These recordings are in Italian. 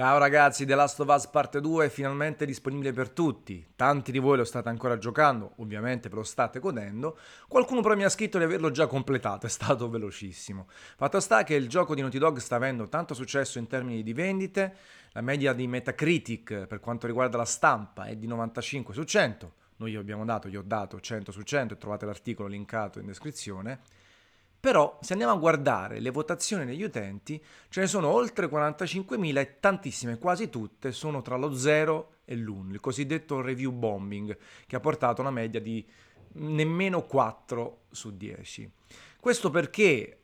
Ciao ragazzi, The Last of Us Parte 2 è finalmente disponibile per tutti. Tanti di voi lo state ancora giocando, ovviamente ve lo state godendo. Qualcuno però mi ha scritto di averlo già completato, è stato velocissimo. Fatto sta che il gioco di Naughty Dog sta avendo tanto successo in termini di vendite, la media di Metacritic per quanto riguarda la stampa è di 95 su 100. Noi gli abbiamo dato, gli ho dato 100 su 100 e trovate l'articolo linkato in descrizione. Però se andiamo a guardare le votazioni degli utenti, ce ne sono oltre 45.000 e tantissime, quasi tutte, sono tra lo 0 e l'1, il cosiddetto review bombing, che ha portato una media di nemmeno 4 su 10. Questo perché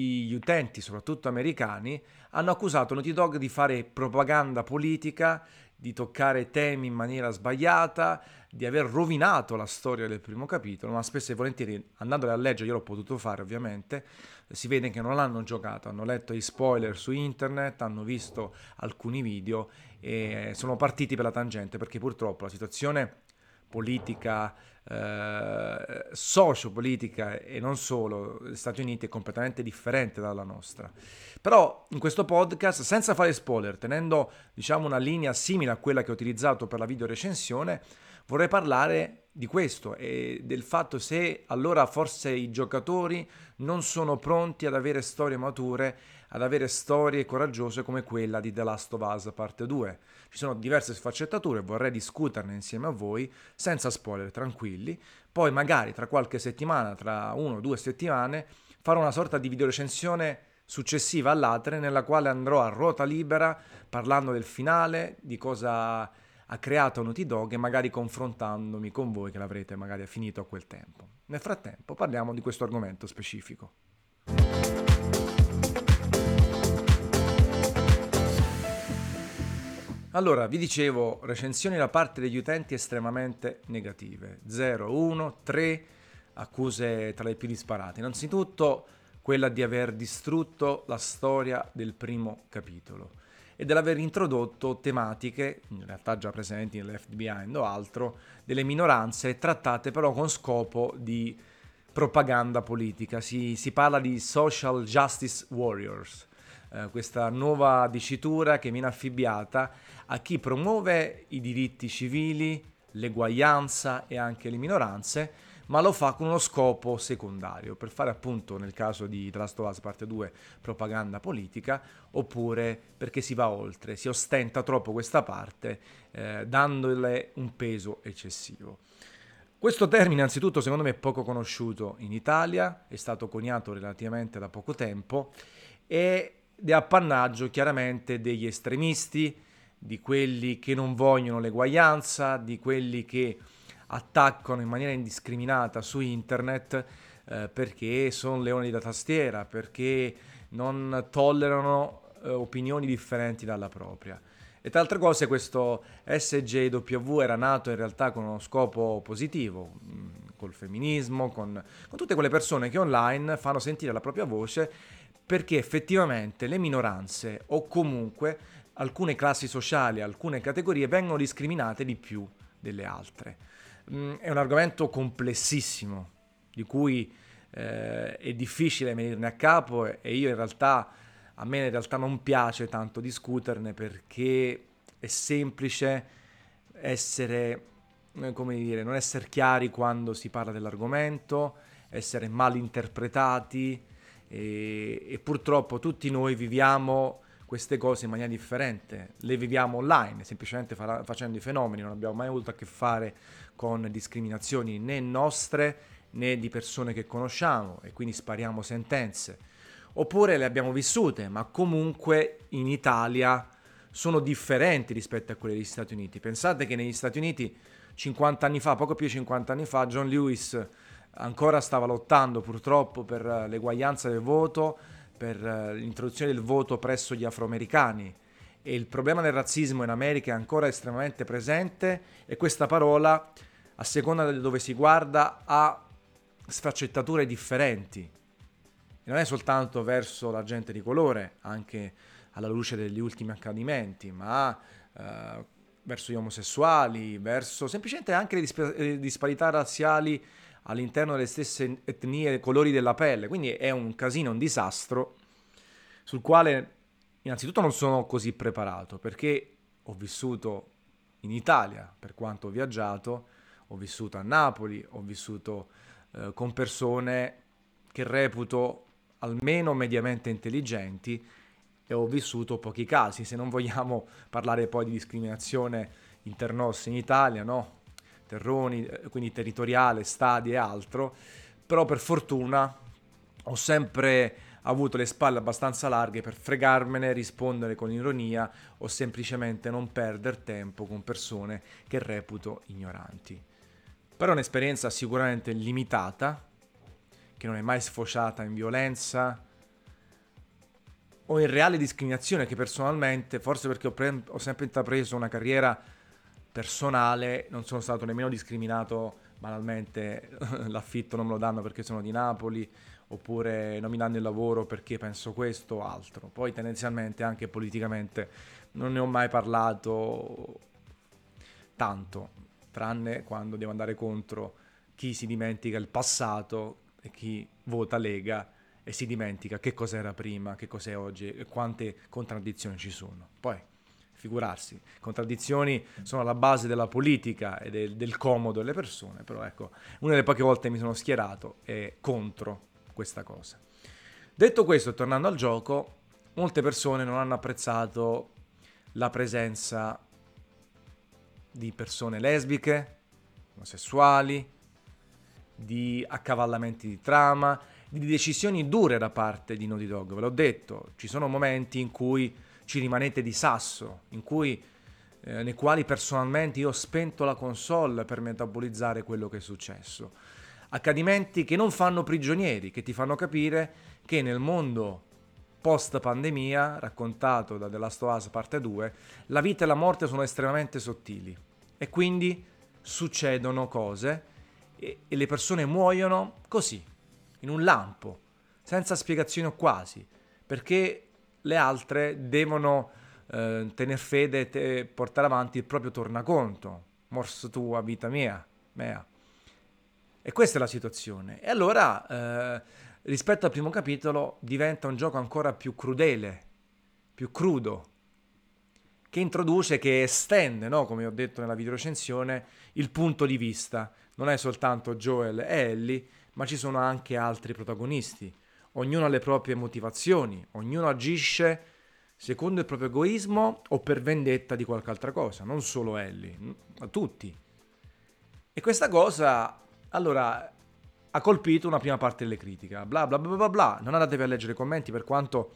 gli utenti, soprattutto americani, hanno accusato Naughty Dog di fare propaganda politica di toccare temi in maniera sbagliata, di aver rovinato la storia del primo capitolo, ma spesso e volentieri andandole a leggere, io l'ho potuto fare ovviamente, si vede che non l'hanno giocato, hanno letto gli spoiler su internet, hanno visto alcuni video e sono partiti per la tangente perché purtroppo la situazione politica, eh, sociopolitica e non solo degli Stati Uniti è completamente differente dalla nostra. Però in questo podcast, senza fare spoiler, tenendo diciamo una linea simile a quella che ho utilizzato per la video recensione, vorrei parlare di questo e del fatto se allora forse i giocatori non sono pronti ad avere storie mature, ad avere storie coraggiose come quella di The Last of Us parte 2. Ci sono diverse sfaccettature, vorrei discuterne insieme a voi, senza spoiler, tranquilli. Poi magari tra qualche settimana, tra uno o due settimane, farò una sorta di videorecensione successiva all'altra nella quale andrò a ruota libera parlando del finale, di cosa ha creato Naughty Dog e magari confrontandomi con voi che l'avrete magari finito a quel tempo. Nel frattempo parliamo di questo argomento specifico. Allora, vi dicevo, recensioni da parte degli utenti estremamente negative. 0, 1, 3, accuse tra le più disparate. Innanzitutto quella di aver distrutto la storia del primo capitolo e dell'aver introdotto tematiche, in realtà già presenti nell'Left Behind o altro, delle minoranze trattate però con scopo di propaganda politica. Si, si parla di social justice warriors, eh, questa nuova dicitura che viene affibbiata a chi promuove i diritti civili, l'eguaglianza e anche le minoranze, ma lo fa con uno scopo secondario, per fare appunto nel caso di The Last of Us parte 2 propaganda politica, oppure perché si va oltre, si ostenta troppo questa parte, eh, dandole un peso eccessivo. Questo termine anzitutto secondo me è poco conosciuto in Italia, è stato coniato relativamente da poco tempo ed è appannaggio chiaramente degli estremisti, di quelli che non vogliono l'eguaglianza, di quelli che attaccano in maniera indiscriminata su internet eh, perché sono leoni da tastiera, perché non tollerano eh, opinioni differenti dalla propria. E tra altre cose questo SJW era nato in realtà con uno scopo positivo, mm, col femminismo, con, con tutte quelle persone che online fanno sentire la propria voce perché effettivamente le minoranze o comunque alcune classi sociali, alcune categorie vengono discriminate di più delle altre. Mm, è un argomento complessissimo, di cui eh, è difficile venirne a capo e io in realtà, a me in realtà non piace tanto discuterne perché è semplice essere, eh, come dire, non essere chiari quando si parla dell'argomento, essere mal interpretati e, e purtroppo tutti noi viviamo queste cose in maniera differente, le viviamo online, semplicemente fa- facendo i fenomeni, non abbiamo mai avuto a che fare con discriminazioni né nostre né di persone che conosciamo e quindi spariamo sentenze. Oppure le abbiamo vissute, ma comunque in Italia sono differenti rispetto a quelle degli Stati Uniti. Pensate che negli Stati Uniti 50 anni fa, poco più di 50 anni fa, John Lewis ancora stava lottando purtroppo per l'eguaglianza del voto, per l'introduzione del voto presso gli afroamericani e il problema del razzismo in America è ancora estremamente presente e questa parola, a seconda di dove si guarda, ha sfaccettature differenti. E non è soltanto verso la gente di colore, anche alla luce degli ultimi accadimenti, ma eh, verso gli omosessuali, verso semplicemente anche le, le disparità razziali all'interno delle stesse etnie colori della pelle. Quindi è un casino, un disastro sul quale innanzitutto non sono così preparato perché ho vissuto in Italia, per quanto ho viaggiato, ho vissuto a Napoli, ho vissuto eh, con persone che reputo almeno mediamente intelligenti e ho vissuto pochi casi, se non vogliamo parlare poi di discriminazione internos in Italia, no? Terroni, eh, quindi territoriale, stadi e altro, però per fortuna ho sempre avuto le spalle abbastanza larghe per fregarmene, rispondere con ironia o semplicemente non perdere tempo con persone che reputo ignoranti. Però è un'esperienza sicuramente limitata, che non è mai sfociata in violenza o in reale discriminazione che personalmente, forse perché ho, pre- ho sempre intrapreso una carriera personale, non sono stato nemmeno discriminato banalmente, l'affitto non me lo danno perché sono di Napoli, oppure non mi danno il lavoro perché penso questo o altro. Poi tendenzialmente anche politicamente non ne ho mai parlato tanto, tranne quando devo andare contro chi si dimentica il passato e chi vota Lega e si dimentica che cos'era prima, che cos'è oggi e quante contraddizioni ci sono. Poi, figurarsi, contraddizioni sono alla base della politica e del, del comodo delle persone, però ecco, una delle poche volte mi sono schierato è contro questa cosa. Detto questo, tornando al gioco, molte persone non hanno apprezzato la presenza di persone lesbiche, omosessuali, di accavallamenti di trama, di decisioni dure da parte di Naughty Dog. Ve l'ho detto, ci sono momenti in cui ci rimanete di sasso, cui, eh, nei quali personalmente io ho spento la console per metabolizzare quello che è successo. Accadimenti che non fanno prigionieri, che ti fanno capire che nel mondo post pandemia, raccontato da The Last of Us parte 2, la vita e la morte sono estremamente sottili. E quindi succedono cose e, e le persone muoiono così, in un lampo, senza spiegazione o quasi, perché le altre devono eh, tener fede e portare avanti il proprio tornaconto. Mors tua, vita mia, mea. E questa è la situazione. E allora, eh, rispetto al primo capitolo, diventa un gioco ancora più crudele, più crudo, che introduce, che estende, no? come ho detto nella videorecensione, il punto di vista. Non è soltanto Joel e Ellie, ma ci sono anche altri protagonisti. Ognuno ha le proprie motivazioni, ognuno agisce secondo il proprio egoismo o per vendetta di qualche altra cosa, non solo Ellie, ma tutti. E questa cosa allora, ha colpito una prima parte delle critiche, bla bla bla bla bla. Non andatevi a leggere i commenti per quanto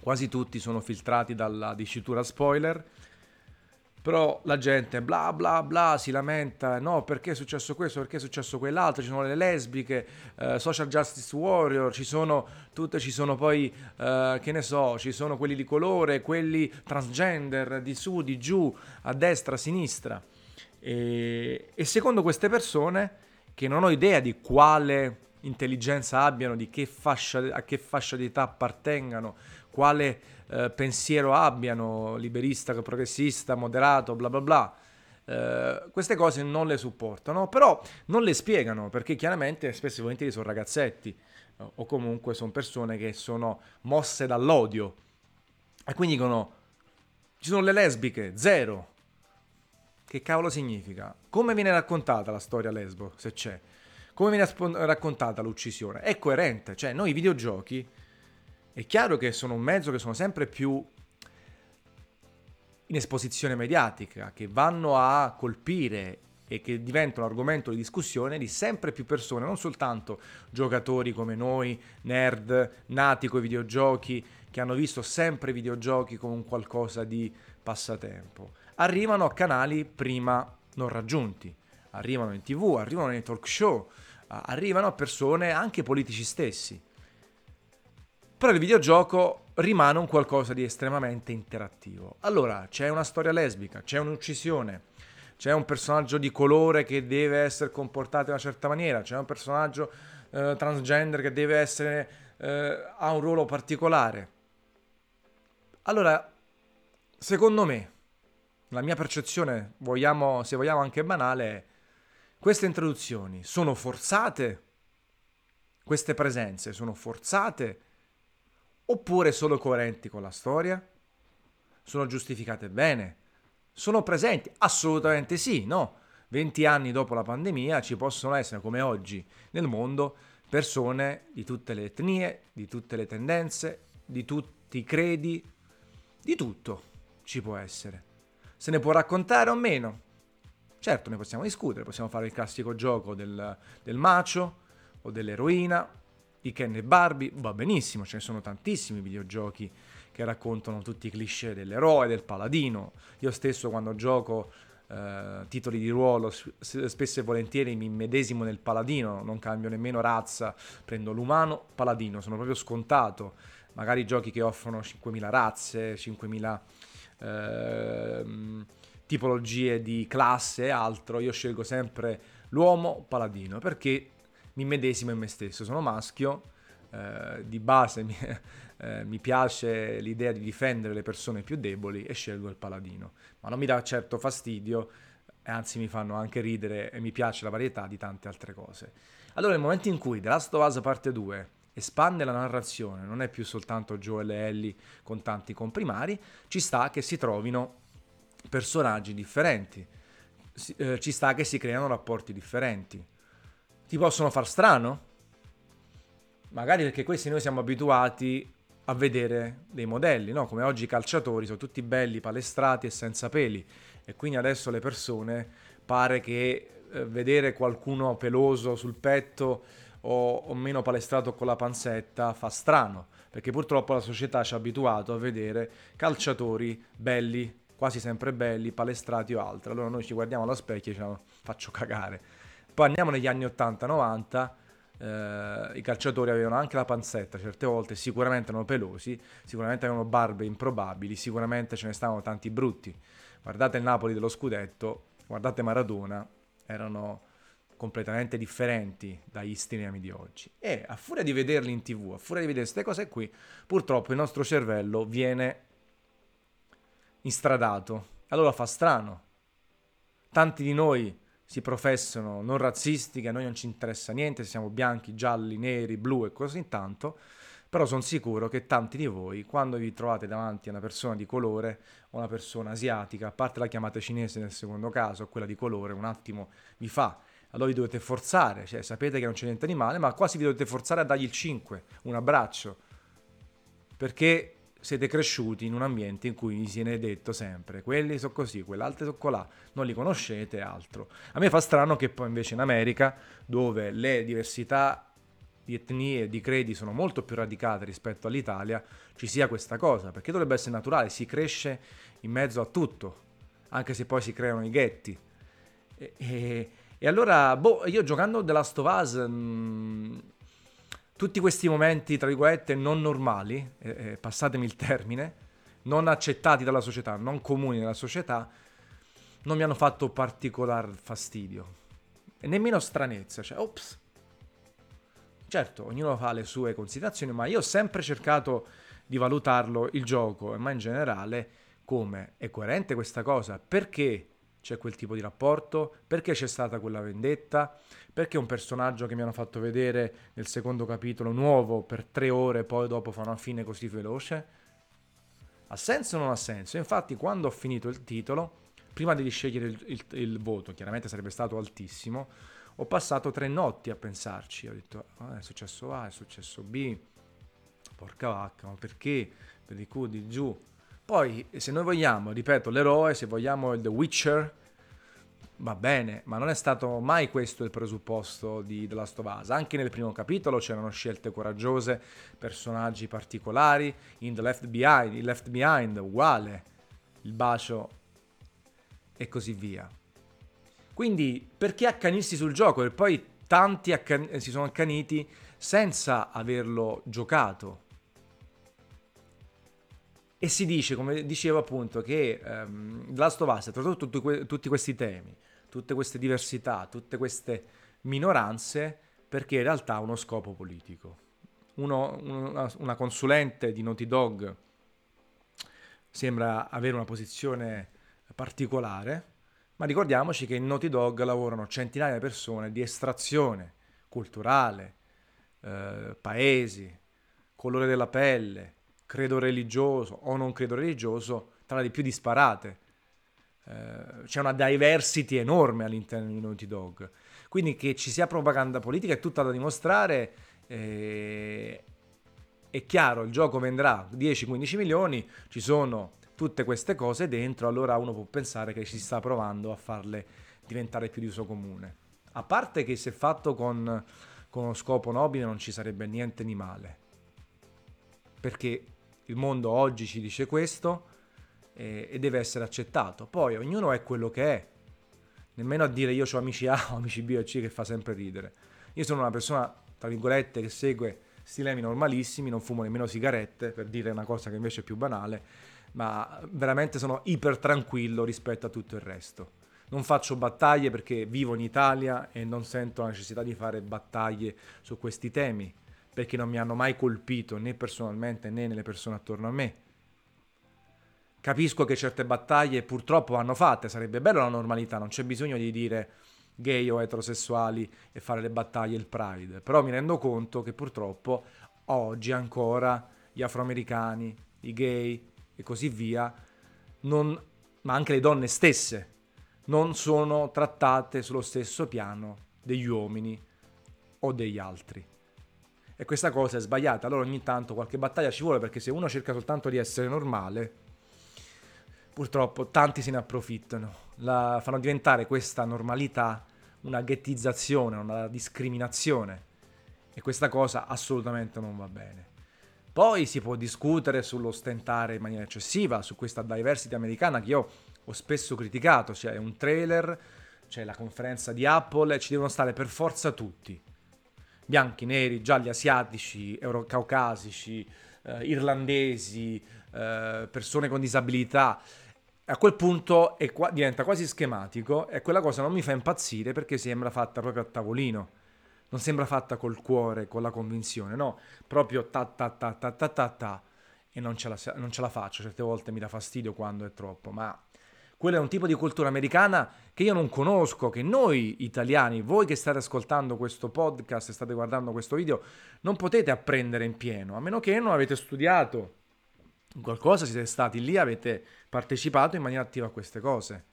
quasi tutti sono filtrati dalla dicitura spoiler. Però la gente bla bla bla si lamenta, no perché è successo questo, perché è successo quell'altro, ci sono le lesbiche, eh, social justice warrior, ci sono tutte, ci sono poi, eh, che ne so, ci sono quelli di colore, quelli transgender, di su, di giù, a destra, a sinistra. E, e secondo queste persone che non ho idea di quale intelligenza abbiano, di che fascia, a che fascia di età appartengano, quale eh, pensiero abbiano, liberista, progressista, moderato, bla bla bla. Uh, queste cose non le supportano, però non le spiegano perché chiaramente spesso e volentieri sono ragazzetti uh, o comunque sono persone che sono mosse dall'odio e quindi dicono ci sono le lesbiche, zero, che cavolo significa? Come viene raccontata la storia lesbo, se c'è? Come viene raccontata l'uccisione? È coerente, cioè noi videogiochi è chiaro che sono un mezzo che sono sempre più in esposizione mediatica, che vanno a colpire e che diventano argomento di discussione di sempre più persone, non soltanto giocatori come noi, nerd, nati con i videogiochi, che hanno visto sempre videogiochi come un qualcosa di passatempo, arrivano a canali prima non raggiunti, arrivano in tv, arrivano nei talk show, arrivano a persone, anche politici stessi. Però il videogioco rimane un qualcosa di estremamente interattivo. Allora, c'è una storia lesbica, c'è un'uccisione, c'è un personaggio di colore che deve essere comportato in una certa maniera, c'è un personaggio eh, transgender che deve essere eh, ha un ruolo particolare. Allora, secondo me, la mia percezione, vogliamo, se vogliamo anche banale, è queste introduzioni sono forzate, queste presenze sono forzate oppure solo coerenti con la storia? Sono giustificate bene? Sono presenti? Assolutamente sì, no? 20 anni dopo la pandemia ci possono essere, come oggi nel mondo, persone di tutte le etnie, di tutte le tendenze, di tutti i credi, di tutto ci può essere. Se ne può raccontare o meno? Certo, ne possiamo discutere, possiamo fare il classico gioco del, del macio o dell'eroina, i Ken e Barbie, va benissimo, ce ne sono tantissimi videogiochi che raccontano tutti i cliché dell'eroe, del paladino. Io stesso quando gioco eh, titoli di ruolo, spesso e volentieri mi immedesimo nel paladino, non cambio nemmeno razza, prendo l'umano paladino, sono proprio scontato. Magari giochi che offrono 5.000 razze, 5.000 eh, tipologie di classe e altro, io scelgo sempre l'uomo paladino perché mi medesimo in me stesso, sono maschio, eh, di base mi, eh, mi, piace l'idea di difendere le persone più deboli e scelgo il paladino, ma non mi dà certo fastidio, anzi mi fanno anche ridere e mi piace la varietà di tante altre cose. Allora nel momento in cui The Last of Us parte 2 espande la narrazione, non è più soltanto Joel e Ellie con tanti comprimari, ci sta che si trovino personaggi differenti, eh, ci sta che si creano rapporti differenti ti possono far strano? Magari perché questi noi siamo abituati a vedere dei modelli, no? Come oggi i calciatori sono tutti belli, palestrati e senza peli. E quindi adesso le persone pare che eh, vedere qualcuno peloso sul petto o, o, meno palestrato con la panzetta fa strano, perché purtroppo la società ci ha abituato a vedere calciatori belli, quasi sempre belli, palestrati o altro. Allora noi ci guardiamo allo specchio e diciamo faccio cagare. Poi andiamo negli anni 80-90, eh, i calciatori avevano anche la panzetta certe volte, sicuramente erano pelosi, sicuramente avevano barbe improbabili, sicuramente ce ne stavano tanti brutti. Guardate il Napoli dello scudetto, guardate Maradona, erano completamente differenti dagli stilemi di oggi. E a furia di vederli in tv, a furia di vedere queste cose qui, purtroppo il nostro cervello viene instradato. Allora fa strano. Tanti di noi si professano non razzisti, che a noi non ci interessa niente, se siamo bianchi, gialli, neri, blu e così tanto, però sono sicuro che tanti di voi, quando vi trovate davanti a una persona di colore o una persona asiatica, a parte la chiamata cinese nel secondo caso, quella di colore, un attimo vi fa. Allora vi dovete forzare, cioè sapete che non c'è niente di male, ma quasi vi dovete forzare a dargli il 5, un abbraccio, perché siete cresciuti in un ambiente in cui vi viene detto sempre quelli sono così, quell'altro sono colà, non li conoscete, altro. A me fa strano che poi invece in America, dove le diversità di etnie e di credi sono molto più radicate rispetto all'Italia, ci sia questa cosa, perché dovrebbe essere naturale, si cresce in mezzo a tutto, anche se poi si creano i ghetti. E, e, e allora, boh, io giocando The Last of Us... Mh, mm, tutti questi momenti, tra virgolette, non normali, eh, eh, passatemi il termine, non accettati dalla società, non comuni nella società, non mi hanno fatto particolar fastidio. E nemmeno stranezza, cioè, ops. Certo, ognuno fa le sue considerazioni, ma io ho sempre cercato di valutarlo il gioco, ma in generale come è coerente questa cosa, perché c'è quel tipo di rapporto, perché c'è stata quella vendetta, perché un personaggio che mi hanno fatto vedere nel secondo capitolo nuovo per tre ore, poi dopo fa una fine così veloce. Ha senso o non ha senso? Infatti quando ho finito il titolo, prima di scegliere il, il, il voto, chiaramente sarebbe stato altissimo, ho passato tre notti a pensarci, ho detto ah, è successo A, è successo B, porca vacca, ma perché? Per di Q, di giù, poi, se noi vogliamo, ripeto, l'eroe, se vogliamo il The Witcher, va bene, ma non è stato mai questo il presupposto di The Last of Us. Anche nel primo capitolo c'erano scelte coraggiose, personaggi particolari, in The Left Behind, in Left Behind, uguale, il bacio e così via. Quindi, perché accanirsi sul gioco? E poi tanti accan- si sono accaniti senza averlo giocato e si dice, come dicevo appunto, che um, Last of Us ha trattato tutti, que- tutti questi temi, tutte queste diversità, tutte queste minoranze, perché in realtà ha uno scopo politico. Uno, una, una consulente di Naughty Dog sembra avere una posizione particolare, ma ricordiamoci che in Naughty Dog lavorano centinaia di persone di estrazione culturale, eh, paesi, colore della pelle, credo religioso o non credo religioso, tra le più disparate. Eh, c'è una diversity enorme all'interno di Naughty Dog. Quindi che ci sia propaganda politica è tutta da dimostrare. Eh, è chiaro, il gioco vendrà 10-15 milioni, ci sono tutte queste cose dentro, allora uno può pensare che si sta provando a farle diventare più di uso comune. A parte che se fatto con, con uno scopo nobile non ci sarebbe niente di male. Perché il mondo oggi ci dice questo e, e deve essere accettato. Poi ognuno è quello che è. Nemmeno a dire io ho amici A o amici B o C che fa sempre ridere. Io sono una persona, tra virgolette, che segue stilemi normalissimi, non fumo nemmeno sigarette, per dire una cosa che invece è più banale, ma veramente sono iper tranquillo rispetto a tutto il resto. Non faccio battaglie perché vivo in Italia e non sento la necessità di fare battaglie su questi temi, perché non mi hanno mai colpito né personalmente né nelle persone attorno a me. Capisco che certe battaglie purtroppo vanno fatte, sarebbe bello la normalità, non c'è bisogno di dire gay o eterosessuali e fare le battaglie il Pride, però mi rendo conto che purtroppo oggi ancora gli afroamericani, i gay e così via, non, ma anche le donne stesse, non sono trattate sullo stesso piano degli uomini o degli altri. E questa cosa è sbagliata, allora ogni tanto qualche battaglia ci vuole perché se uno cerca soltanto di essere normale, purtroppo tanti se ne approfittano, la, fanno diventare questa normalità una ghettizzazione, una discriminazione e questa cosa assolutamente non va bene. Poi si può discutere sullo stentare in maniera eccessiva, su questa diversity americana che io ho spesso criticato, c'è un trailer, c'è la conferenza di Apple ci devono stare per forza tutti. Bianchi, neri, gialli, asiatici, eurocaucasici, eh, irlandesi, eh, persone con disabilità. A quel punto qua, diventa quasi schematico e quella cosa non mi fa impazzire perché sembra fatta proprio a tavolino. Non sembra fatta col cuore, con la convinzione, no, proprio ta ta ta ta ta ta ta e non ce, la, non ce la faccio, certe volte mi dà fastidio quando è troppo, ma quello è un tipo di cultura americana che io non conosco, che noi italiani, voi che state ascoltando questo podcast e state guardando questo video, non potete apprendere in pieno, a meno che non avete studiato qualcosa, siete stati lì, avete partecipato in maniera attiva a queste cose.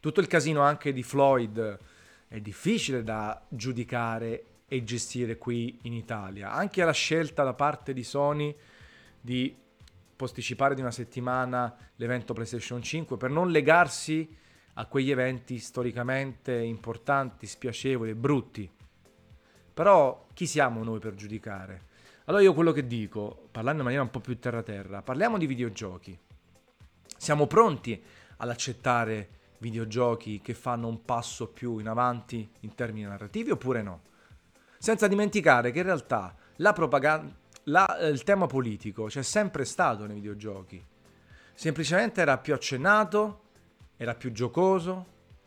Tutto il casino anche di Floyd è difficile da giudicare e gestire qui in Italia. Anche la scelta da parte di Sony di posticipare di una settimana l'evento PlayStation 5 per non legarsi a quegli eventi storicamente importanti, spiacevoli e brutti. Però chi siamo noi per giudicare? Allora io quello che dico, parlando in maniera un po' più terra-terra, parliamo di videogiochi. Siamo pronti ad accettare videogiochi che fanno un passo più in avanti in termini narrativi oppure no? Senza dimenticare che in realtà la propaganda, la, il tema politico c'è sempre stato nei videogiochi. Semplicemente era più accennato, era più giocoso,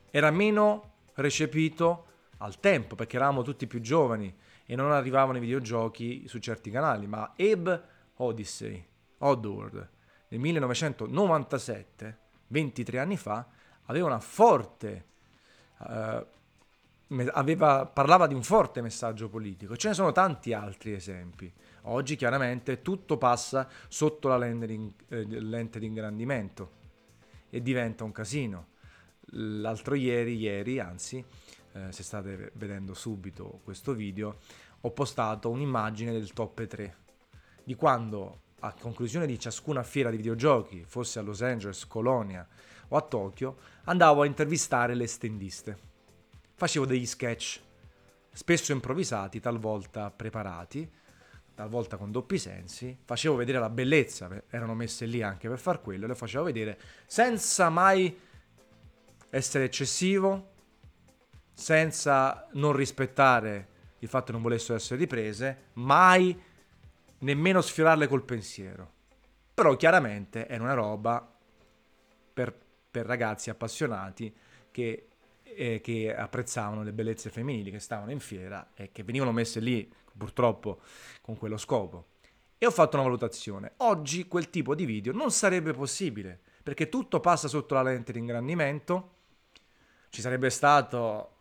era meno recepito al tempo perché eravamo tutti più giovani e non arrivavano i videogiochi su certi canali, ma Abe Odyssey, Oddworld, nel 1997, 23 anni fa, aveva una forte... Uh, aveva, parlava di un forte messaggio politico. Ce ne sono tanti altri esempi. Oggi chiaramente tutto passa sotto la lente di, eh, ingrandimento e diventa un casino. L'altro ieri, ieri anzi, eh, se state vedendo subito questo video, ho postato un'immagine del top 3 di quando a conclusione di ciascuna fiera di videogiochi, fosse a Los Angeles, Colonia o a Tokyo, andavo a intervistare le stendiste. Facevo degli sketch, spesso improvvisati, talvolta preparati, talvolta con doppi sensi, facevo vedere la bellezza, erano messe lì anche per far quello, le facevo vedere senza mai essere eccessivo, senza non rispettare il fatto che non volessero essere riprese, mai nemmeno sfiorarle col pensiero. Però chiaramente è una roba per, per ragazzi appassionati che, eh, che apprezzavano le bellezze femminili, che stavano in fiera e che venivano messe lì purtroppo con quello scopo. E ho fatto una valutazione. Oggi quel tipo di video non sarebbe possibile, perché tutto passa sotto la lente di ingrandimento. Ci sarebbe stato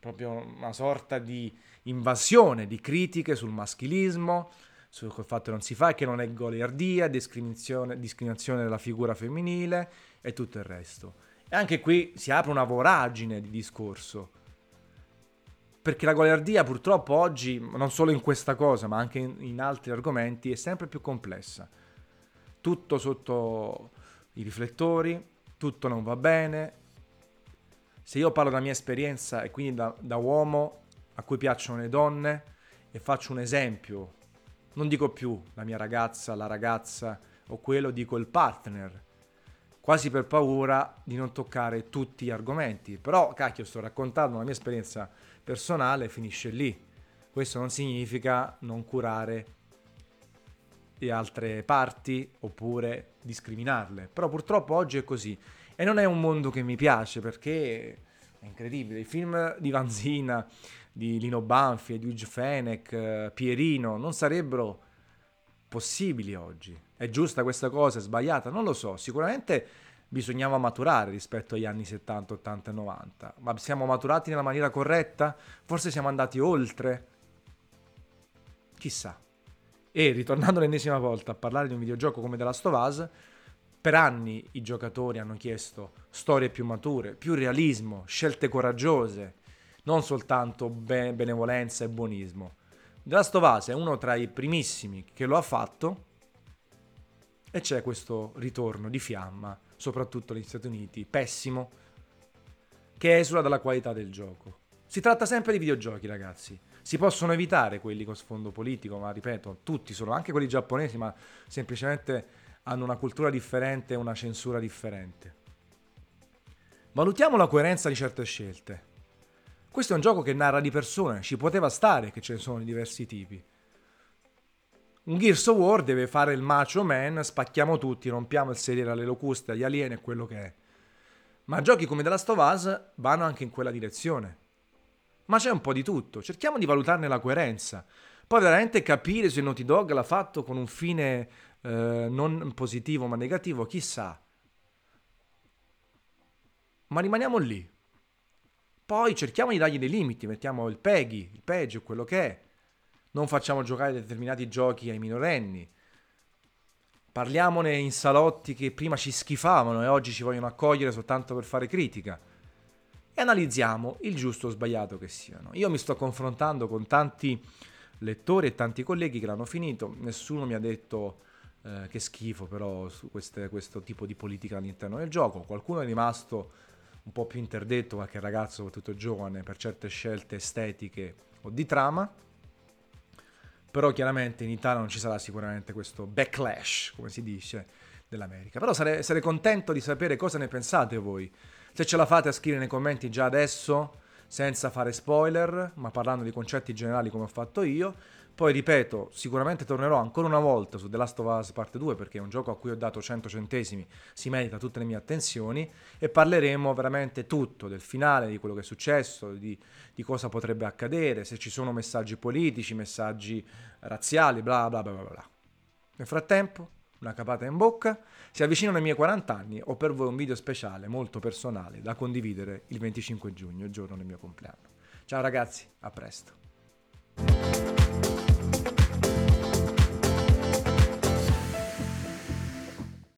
proprio una sorta di invasione di critiche sul maschilismo, sul fatto che non si fa che non è goliardia, discriminazione, discriminazione della figura femminile e tutto il resto. E anche qui si apre una voragine di discorso. Perché la goliardia purtroppo oggi, non solo in questa cosa, ma anche in, altri argomenti, è sempre più complessa. Tutto sotto i riflettori, tutto non va bene. Se io parlo della mia esperienza e quindi da, da uomo a cui piacciono le donne e faccio un esempio, non dico più la mia ragazza, la ragazza o quello, dico il partner quasi per paura di non toccare tutti gli argomenti. Però, cacchio, sto raccontando la mia esperienza personale, finisce lì. Questo non significa non curare le altre parti oppure discriminarle. Però purtroppo oggi è così. E non è un mondo che mi piace perché è incredibile. I film di Vanzina, di Lino Banfi, Edwige Fenech, Pierino non sarebbero possibili oggi. È giusta questa cosa? È sbagliata? Non lo so. Sicuramente bisognava maturare rispetto agli anni 70, 80 e 90. Ma siamo maturati nella maniera corretta? Forse siamo andati oltre? Chissà. E ritornando l'ennesima volta a parlare di un videogioco come The Last of Us, per anni i giocatori hanno chiesto storie più mature, più realismo, scelte coraggiose, non soltanto be- benevolenza e buonismo. The Last of Us è uno tra i primissimi che lo ha fatto e c'è questo ritorno di fiamma, soprattutto negli Stati Uniti, pessimo, che esula dalla qualità del gioco. Si tratta sempre di videogiochi, ragazzi. Si possono evitare quelli con sfondo politico, ma ripeto, tutti sono, anche quelli giapponesi, ma semplicemente hanno una cultura differente e una censura differente. Valutiamo la coerenza di certe scelte. Questo è un gioco che narra di persone, ci poteva stare che ce ne sono di diversi tipi. Un Gears of War deve fare il macho man, spacchiamo tutti, rompiamo il sedere alle locuste, agli alieni e quello che è. Ma giochi come The Last of Us vanno anche in quella direzione. Ma c'è un po' di tutto, cerchiamo di valutarne la coerenza. Poi veramente capire se Naughty Dog l'ha fatto con un fine eh, non positivo ma negativo, chissà. Ma rimaniamo lì. Poi cerchiamo di dargli dei limiti, mettiamo il PEGI, il peggio, quello che è. Non facciamo giocare determinati giochi ai minorenni. Parliamone in salotti che prima ci schifavano e oggi ci vogliono accogliere soltanto per fare critica. E analizziamo il giusto o sbagliato che siano. Io mi sto confrontando con tanti lettori e tanti colleghi che l'hanno finito. Nessuno mi ha detto eh, che schifo però su queste, questo tipo di politica all'interno del gioco. Qualcuno è rimasto un po' più interdetto, qualche ragazzo, soprattutto giovane, per certe scelte estetiche o di trama. Però chiaramente in Italia non ci sarà sicuramente questo backlash, come si dice, dell'America. Però sarei, sarei contento di sapere cosa ne pensate voi. Se ce la fate a scrivere nei commenti già adesso, senza fare spoiler, ma parlando di concetti generali come ho fatto io, poi ripeto, sicuramente tornerò ancora una volta su The Last of Us Part 2 perché è un gioco a cui ho dato 100 centesimi, si merita tutte le mie attenzioni e parleremo veramente tutto del finale, di quello che è successo, di, di cosa potrebbe accadere, se ci sono messaggi politici, messaggi razziali, bla bla bla bla. Nel frattempo, una capata in bocca, si avvicinano i miei 40 anni, ho per voi un video speciale molto personale da condividere il 25 giugno, il giorno del mio compleanno. Ciao ragazzi, a presto.